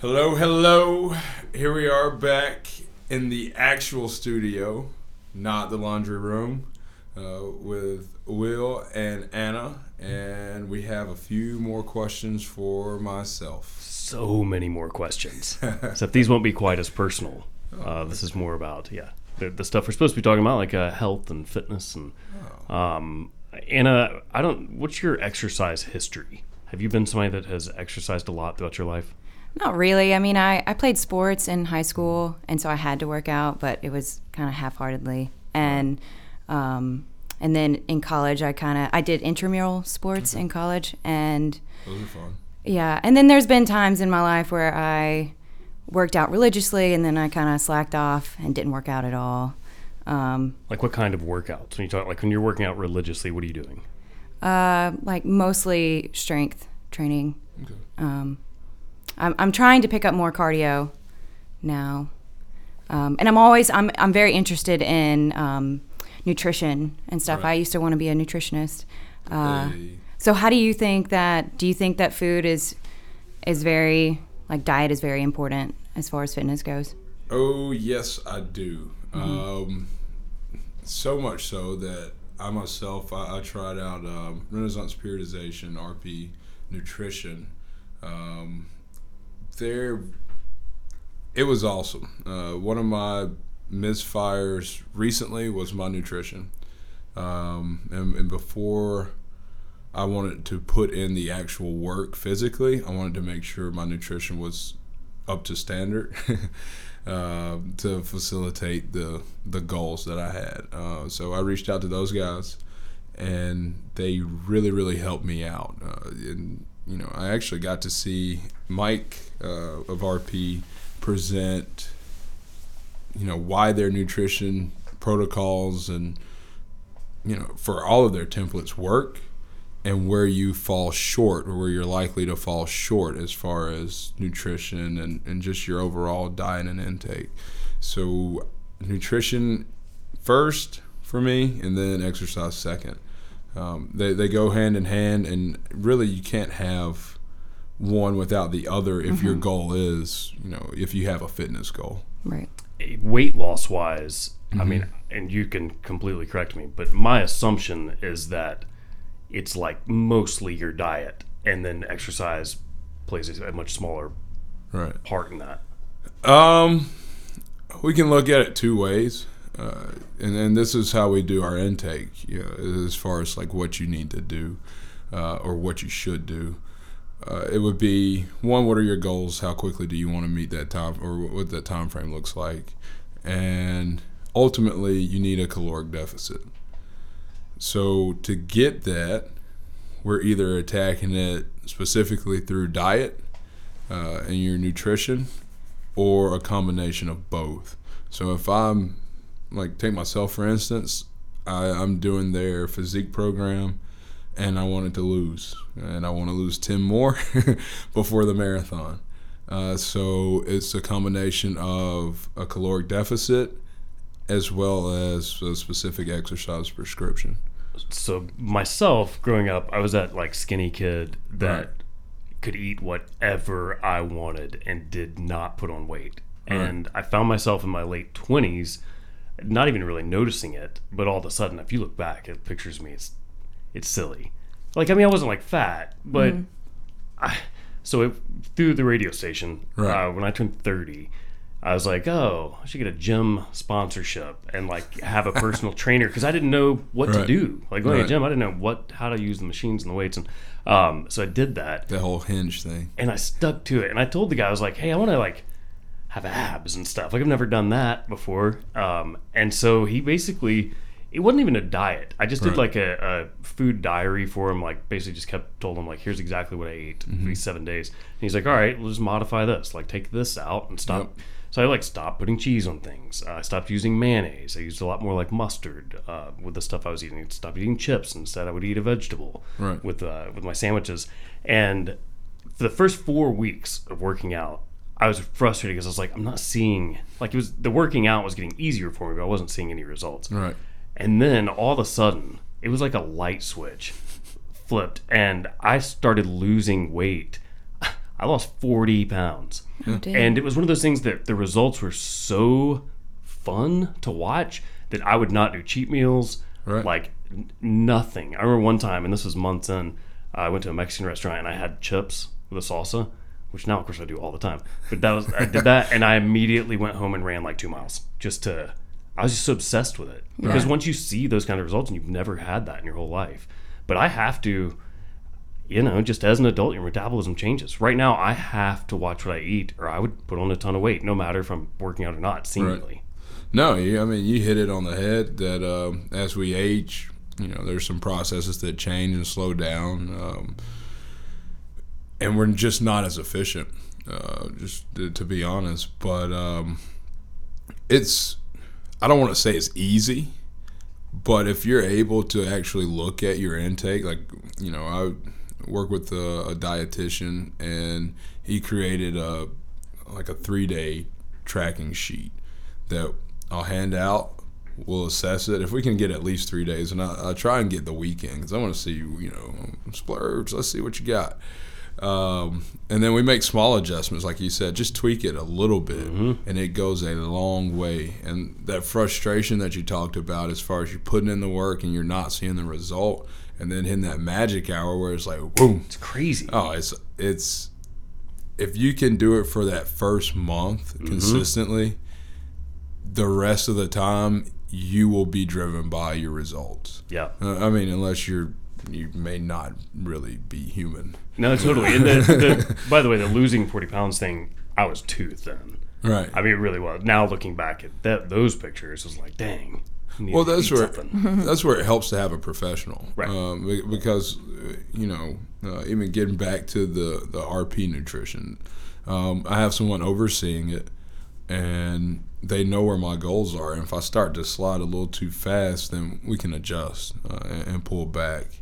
Hello, hello. Here we are back in the actual studio, not the laundry room, uh, with Will and Anna. And we have a few more questions for myself. So many more questions. Except these won't be quite as personal. Uh, this is more about, yeah, the, the stuff we're supposed to be talking about, like uh, health and fitness. And um, Anna, I don't. What's your exercise history? Have you been somebody that has exercised a lot throughout your life? Not really. I mean, I, I played sports in high school, and so I had to work out, but it was kind of half-heartedly. And um, and then in college, I kind of I did intramural sports in college, and Those are fun. yeah. And then there's been times in my life where I worked out religiously, and then I kind of slacked off and didn't work out at all. Um, Like what kind of workouts? When you talk, like when you're working out religiously, what are you doing? uh, like mostly strength training. Okay. Um, I'm, I'm trying to pick up more cardio now, um, and I'm always I'm I'm very interested in um, nutrition and stuff. Right. I used to want to be a nutritionist. Uh, Hey. so how do you think that? Do you think that food is is very like diet is very important as far as fitness goes? Oh yes, I do. Um, so much so that I myself I, I tried out um, Renaissance Periodization (RP) nutrition. There, it was awesome. Uh, one of my misfires recently was my nutrition, um, and, and before. I wanted to put in the actual work physically. I wanted to make sure my nutrition was up to standard uh, to facilitate the the goals that I had. Uh, so I reached out to those guys, and they really really helped me out. Uh, and you know, I actually got to see Mike uh, of RP present, you know, why their nutrition protocols and you know for all of their templates work and where you fall short or where you're likely to fall short as far as nutrition and, and just your overall diet and intake. So, nutrition first for me, and then exercise second. Um, they, they go hand in hand, and really, you can't have one without the other if your goal is, you know, if you have a fitness goal. Right. weight loss wise, I mean, and you can completely correct me, but my assumption is that it's like mostly your diet, and then exercise plays a much smaller Right. part in that. Um, we can look at it two ways, uh, and and this is how we do our intake. You know, as far as like what you need to do, uh, or what you should do. Uh, it would be one: what are your goals? How quickly do you want to meet that time, or what that time frame looks like? And ultimately, you need a caloric deficit. So to get that, we're either attacking it specifically through diet uh, and your nutrition, or a combination of both. So if I'm like take myself for instance, I, I'm doing their physique program and I wanted to lose and I want to lose 10 more before the marathon. Uh, so it's a combination of a caloric deficit as well as a specific exercise prescription. So myself, growing up, I was that like skinny kid that Right. could eat whatever I wanted and did not put on weight. Right. And I found myself in my late twenties, not even really noticing it, but all of a sudden, if you look back at pictures of me, it's it's silly. Like I mean, I wasn't like fat, but I so it, through the radio station Right. uh, when I turned thirty. I was like, oh, I should get a gym sponsorship and like have a personal trainer because I didn't know what to do. Like going to Right. a gym, I didn't know what how to use the machines and the weights, and um, so I did that, The whole hinge thing. and I stuck to it. And I told the guy, I was like, hey, I want to like have abs and stuff. Like I've never done that before. Um, and so he basically, it wasn't even a diet. I just did like a, a food diary for him. Like basically just kept told him like, here's exactly what I ate for these seven days. And he's like, all right, we'll just modify this. Like take this out and stop. Yep. So I like stopped putting cheese on things. Uh, I stopped using mayonnaise. I used a lot more like mustard uh, with the stuff I was eating. I stopped eating chips. Instead, I would eat a vegetable Right. with uh, with my sandwiches. And for the first four weeks of working out, I was frustrated because I was like, I'm not seeing like it was the working out was getting easier for me, but I wasn't seeing any results. Right. And then all of a sudden, it was like a light switch flipped, and I started losing weight. I lost 40 pounds. Oh. And it was one of those things that the results were so fun to watch that I would not do cheat meals, Right. like n- nothing. I remember one time, and this was months in, I went to a Mexican restaurant and I had chips with a salsa, which now, of course, I do all the time. But that was I did that, and I immediately went home and ran like two miles just to. I was just so obsessed with it because once you see those kind of results and you've never had that in your whole life, but I have to you know, just as an adult, your metabolism changes. Right now, I have to watch what I eat, or I would put on a ton of weight, no matter if I'm working out or not. Seemingly, No, you, I mean you hit it on the head. That um, as we age, you know, there's some processes that change and slow down, um, and we're just not as efficient. Uh, just to, to be honest, but um, it's I don't want to say it's easy, but if you're able to actually look at your intake, like you know, I work with a, a dietitian, and he created a like a three day tracking sheet that I'll hand out. We'll assess it if we can get at least three days, and I, I try and get the weekend because I want to see you know splurge. Let's see what you got. Um, and then we make small adjustments, like you said, just tweak it a little bit, and it goes a long way. And that frustration that you talked about, as far as you putting in the work and you're not seeing the result, and then hitting that magic hour where it's like, boom, it's crazy. Oh, it's it's if you can do it for that first month consistently, the rest of the time you will be driven by your results. yeah, Uh, I mean, unless you're you may not really be human. no, totally. And the, the, by the way, the losing forty pounds thing, I was too thin. Right. I mean, it really was. Now looking back at that, those pictures, was like, dang. Well, that's where something. that's where it helps to have a professional, Right. Um, because you know, uh, even getting back to the the RP nutrition, um, I have someone overseeing it, and they know where my goals are. And if I start to slide a little too fast, then we can adjust uh, and, and pull back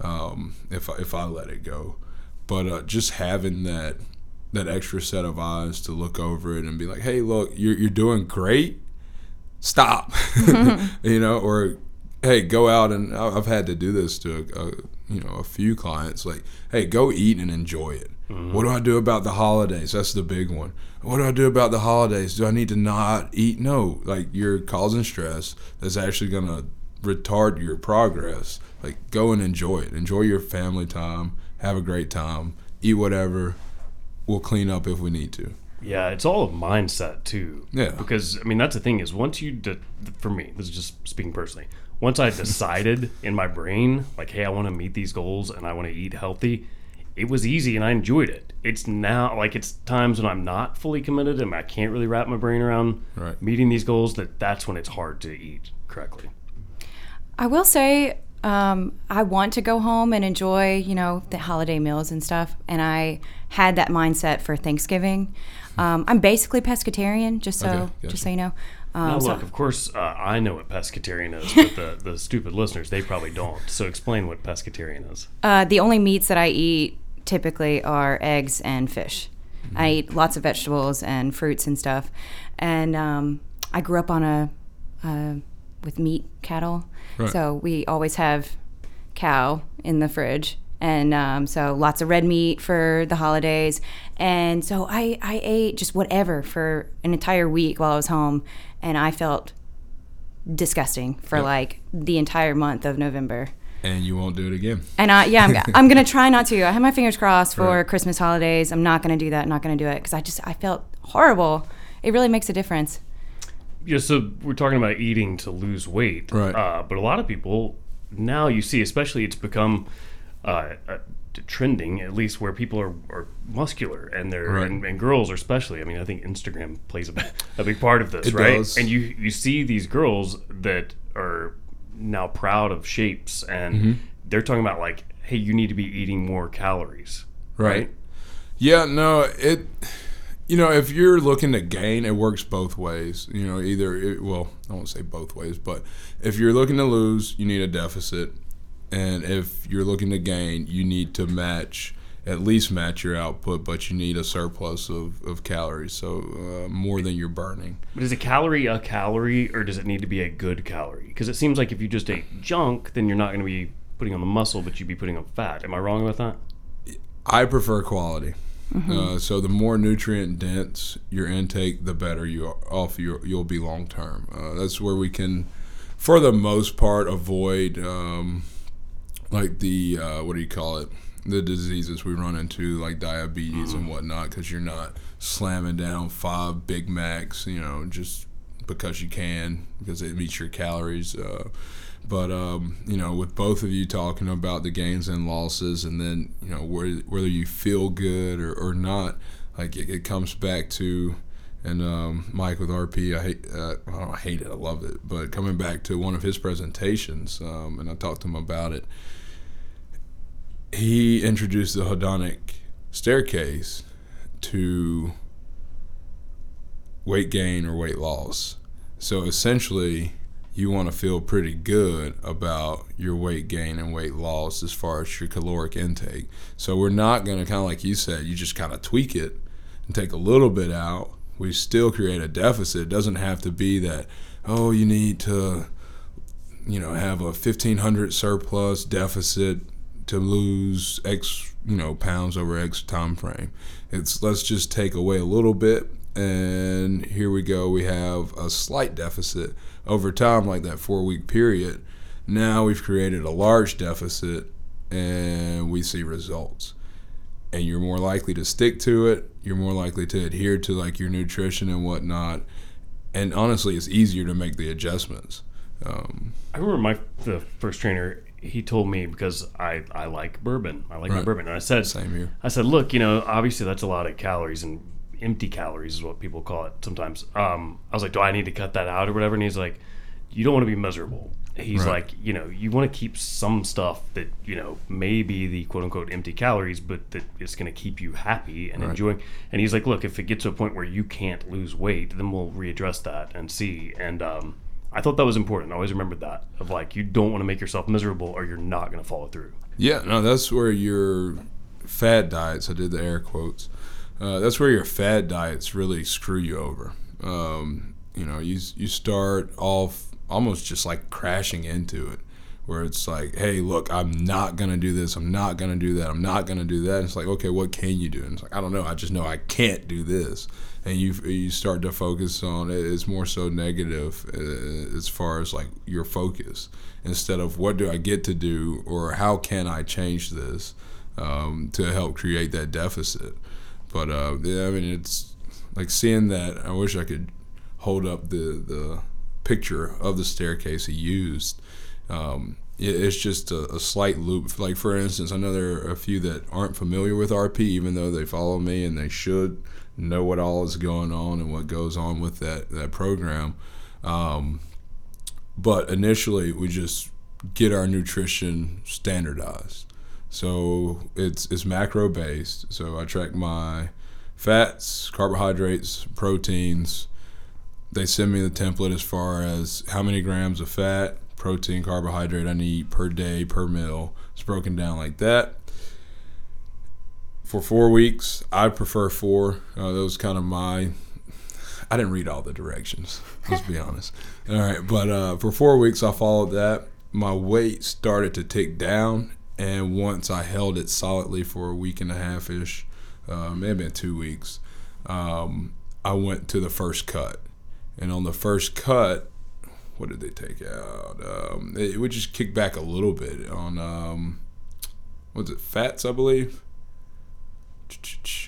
um, if I, if I let it go. But uh, just having that that extra set of eyes to look over it and be like, "Hey, look, you're you're doing great. Stop," you know, or hey, go out and I've had to do this to a, a, you know a few clients. Like, hey, go eat and enjoy it. What do I do about the holidays? That's the big one. What do I do about the holidays? Do I need to not eat? No, like you're causing stress. That's actually gonna retard your progress. Like, go and enjoy it. Enjoy your family time. Have a great time. Eat whatever. We'll clean up if we need to. Yeah, it's all of mindset too. Yeah. Because I mean, that's the thing is once you, de- for me, this is just speaking personally. Once I decided in my brain, like, hey, I want to meet these goals and I want to eat healthy, it was easy and I enjoyed it. It's now like it's times when I'm not fully committed and I can't really wrap my brain around Right. meeting these goals that that's when it's hard to eat correctly. I will say um, I want to go home and enjoy, you know, the holiday meals and stuff. And I had that mindset for Thanksgiving. Um, I'm basically pescatarian, just so Okay, gotcha. just so you know. Um, Now, so- look, of course, uh, I know what pescatarian is, but the, the stupid listeners, they probably don't. So explain what pescatarian is. Uh, the only meats that I eat typically are eggs and fish. I eat lots of vegetables and fruits and stuff. And um, I grew up on a uh, with meat cattle, Right. so we always have cow in the fridge. And um, so lots of red meat for the holidays. And so I, I ate just whatever for an entire week while I was home. And I felt disgusting for Yep. like the entire month of November. And you won't do it again. And I, yeah, I'm, I'm gonna try not to. I have my fingers crossed for Right. Christmas holidays. I'm not gonna do that. Not gonna do it because I just I felt horrible. It really makes a difference. Yeah, so we're talking about eating to lose weight, Right. Uh, but a lot of people now you see, especially it's become uh, uh, trending, at least where people are, are muscular and they're Right. and, and girls are especially. I mean, I think Instagram plays a, a big part of this, It right? does. And you you see these girls that are now proud of shapes, and Mm-hmm. they're talking about like, hey, you need to be eating more calories, Right. Yeah, no, it you know, if you're looking to gain, it works both ways. You know, either it, well, I won't say both ways, but if you're looking to lose, you need a deficit. And if you're looking to gain, you need to match at least match your output, but you need a surplus of, of calories, so uh, more than you're burning. But is a calorie a calorie, or does it need to be a good calorie? Because it seems like if you just ate junk, then you're not going to be putting on the muscle, but you'd be putting on fat. Am I wrong about that? I prefer quality. Uh, so the more nutrient dense your intake, the better you are off you you'll be long term. Uh, that's where we can, for the most part, avoid um, like the uh, what do you call it? The diseases we run into, like diabetes and whatnot, because you're not slamming down five Big Macs, you know, just because you can, because it meets your calories. Uh, but um, you know, with both of you talking about the gains and losses, and then you know whether, whether you feel good or, or not, like it, it comes back to, and um, Mike with RP, I hate, uh, I don't hate it, I love it, but coming back to one of his presentations, um, and I talked to him about it. He introduced the hedonic staircase to weight gain or weight loss. So essentially, you want to feel pretty good about your weight gain and weight loss as far as your caloric intake. So we're not going to kind of like you said, you just kind of tweak it and take a little bit out. We still create a deficit. It doesn't have to be that oh, you need to you know have a 1500 surplus deficit to lose x you know pounds over x time frame. It's let's just take away a little bit and here we go. We have a slight deficit over time, like that four week period. Now we've created a large deficit and we see results. And you're more likely to stick to it. You're more likely to adhere to like your nutrition and whatnot. And honestly, it's easier to make the adjustments. Um, I remember my the first trainer. He told me because I, I like bourbon. I like my Right. bourbon, and I said Same here. I said, look, you know, obviously that's a lot of calories and empty calories is what people call it sometimes. Um, I was like, do I need to cut that out or whatever? And he's like, you don't want to be miserable. He's Right. like, you know, you want to keep some stuff that you know may be the quote unquote empty calories, but that is going to keep you happy and Right. enjoying. And he's like, look, if it gets to a point where you can't lose weight, then we'll readdress that and see. And um, I thought that was important. I always remembered that of like, you don't want to make yourself miserable, or you're not going to follow through. Yeah, no, that's where your fad diets, I did the air quotes, uh, that's where your fad diets really screw you over. Um, you know, you, you start off almost just like crashing into it, where it's like, hey, look, I'm not going to do this. I'm not going to do that. I'm not going to do that. And it's like, okay, what can you do? And it's like, I don't know. I just know I can't do this. And you, you start to focus on it. It's more so negative uh, as far as like your focus instead of what do I get to do or how can I change this um, to help create that deficit. But uh, yeah, I mean, it's like seeing that. I wish I could hold up the the picture of the staircase he used. Um, it, it's just a, a slight loop. Like for instance, I know there are a few that aren't familiar with RP, even though they follow me and they should know what all is going on and what goes on with that that program. Um, but initially, we just get our nutrition standardized. So it's it's macro based. So I track my fats, carbohydrates, proteins. They send me the template as far as how many grams of fat, protein, carbohydrate I need per day per meal. It's broken down like that. For four weeks, I prefer four. Uh, that was kind of my. I didn't read all the directions. Let's be honest. All right, but uh, for four weeks, I followed that. My weight started to tick down, and once I held it solidly for a week and a half ish, uh, may have been two weeks, um, I went to the first cut. And on the first cut, what did they take out? Um, it, it would just kick back a little bit on, um, it fats, I believe?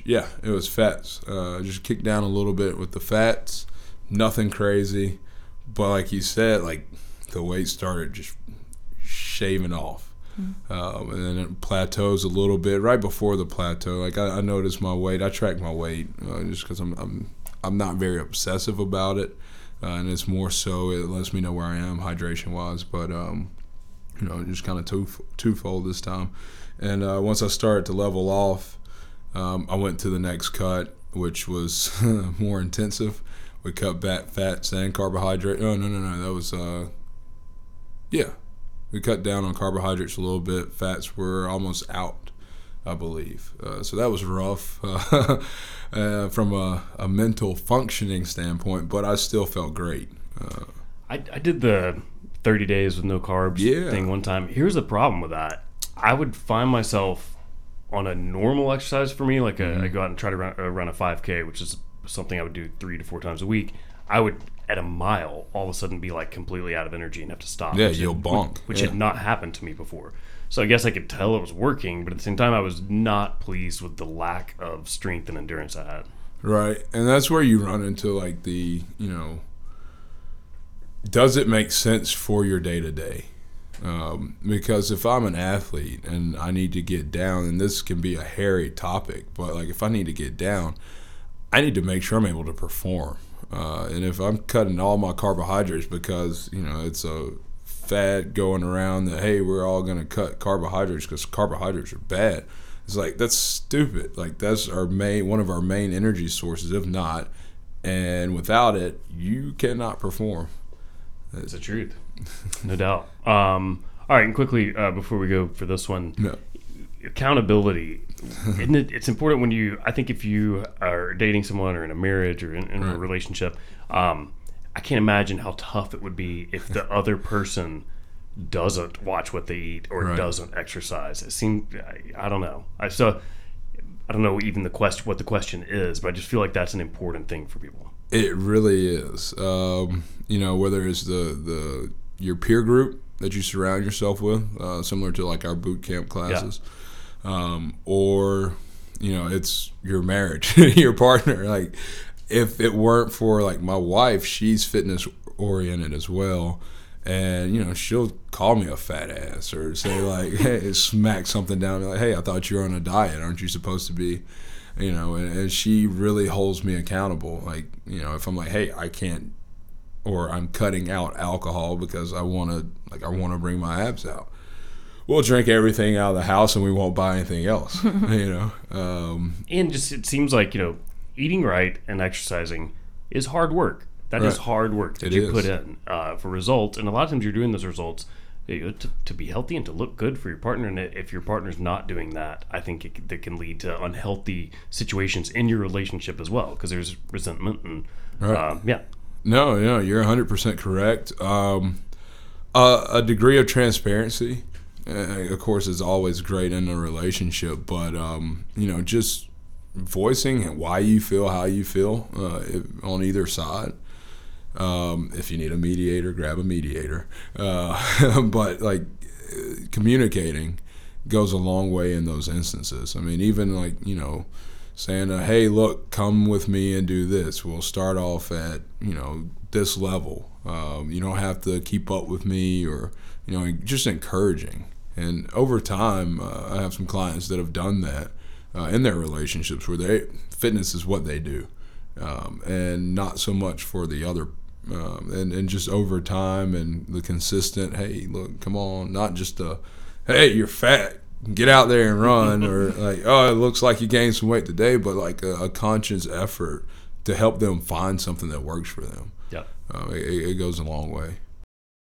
Yeah, it was fats. Uh, just kicked down a little bit with the fats. Nothing crazy. But like you said, like the weight started just shaving off. Um, and then it plateaus a little bit right before the plateau. Like I, I noticed my weight. I track my weight uh, just because I'm, I'm I'm not very obsessive about it, uh, and it's more so it lets me know where I am hydration wise. But um, you know, just kind of two twofold this time. And uh, once I started to level off, um, I went to the next cut, which was more intensive. We cut back fats and carbohydrate. Oh no no no, that was uh, yeah. We cut down on carbohydrates a little bit. Fats were almost out, I believe. Uh, so that was rough uh, uh, from a, a mental functioning standpoint, but I still felt great. Uh, I, I did the 30 days with no carbs Yeah. thing one time. Here's the problem with that. I would find myself on a normal exercise for me, like I go out and try to run, uh, run a 5K, which is something I would do three to four times a week. I would at a mile all of a sudden be like completely out of energy and have to stop. Yeah, which you'll bonk. which Yeah. had not happened to me before. So I guess I could tell it was working, but at the same time, I was not pleased with the lack of strength and endurance I had. Right. And that's where you run into like the, you know, does it make sense for your day to day? Because if I'm an athlete and I need to get down, and this can be a hairy topic, but like if I need to get down, I need to make sure I'm able to perform. Uh, and if I'm cutting all my carbohydrates because, you know, it's a fad going around that, hey, we're all going to cut carbohydrates because carbohydrates are bad. It's like, that's stupid. Like, that's our main, one of our main energy sources, if not. And without it, you cannot perform. It's the truth, no doubt. Um, all right, and quickly uh, before we go for this one, No. accountability. It, it's important when you. I think if you are dating someone or in a marriage or in, in a relationship, um, I can't imagine how tough it would be if the other person doesn't watch what they eat or Right. doesn't exercise. It seems. I, I don't know. I so. I don't know even the question what the question is, but I just feel like that's an important thing for people. It really is. Um, you know, whether it's the the your peer group that you surround yourself with, uh, similar to like our boot camp classes, um, or you know, it's your marriage, your partner. Like, if it weren't for like my wife, she's fitness oriented as well. And you know she'll call me a fat ass or say like, "Hey, smack something down." Like, "Hey, I thought you were on a diet. Aren't you supposed to be?" you know and, and she really holds me accountable like you know if i'm like hey i can't or i'm cutting out alcohol because i want to like i want to bring my abs out we'll drink everything out of the house and we won't buy anything else you know um, and just it seems like you know eating right and exercising is hard work That is Right. hard work that It you is. put in uh, for results and a lot of times you're doing those results you know, to, to be healthy and to look good for your partner and if your partner's not doing that i think it, that can lead to unhealthy situations in your relationship as well because there's resentment and Right. um, yeah No, no, you're 100% correct. Um, a, a degree of transparency, uh, of course, is always great in a relationship, but, um, you know, just voicing why you feel how you feel uh, if, on either side. Um, if you need a mediator, grab a mediator. Uh, but, like, communicating goes a long way in those instances. I mean, even like, you know, saying, uh, hey, look, come with me and do this. We'll start off at, you know, this level. Um, you don't have to keep up with me or, you know, just encouraging. And over time, uh, I have some clients that have done that uh, in their relationships where they fitness is what they do, um, and not so much for the other. Um, and, and just over time and the consistent, hey, look, come on, not just a, hey, you're fat, get out there and run, or like, oh, it looks like you gained some weight today, but like a, a conscious effort to help them find something that works for them. yeah Uh, it, it goes a long way.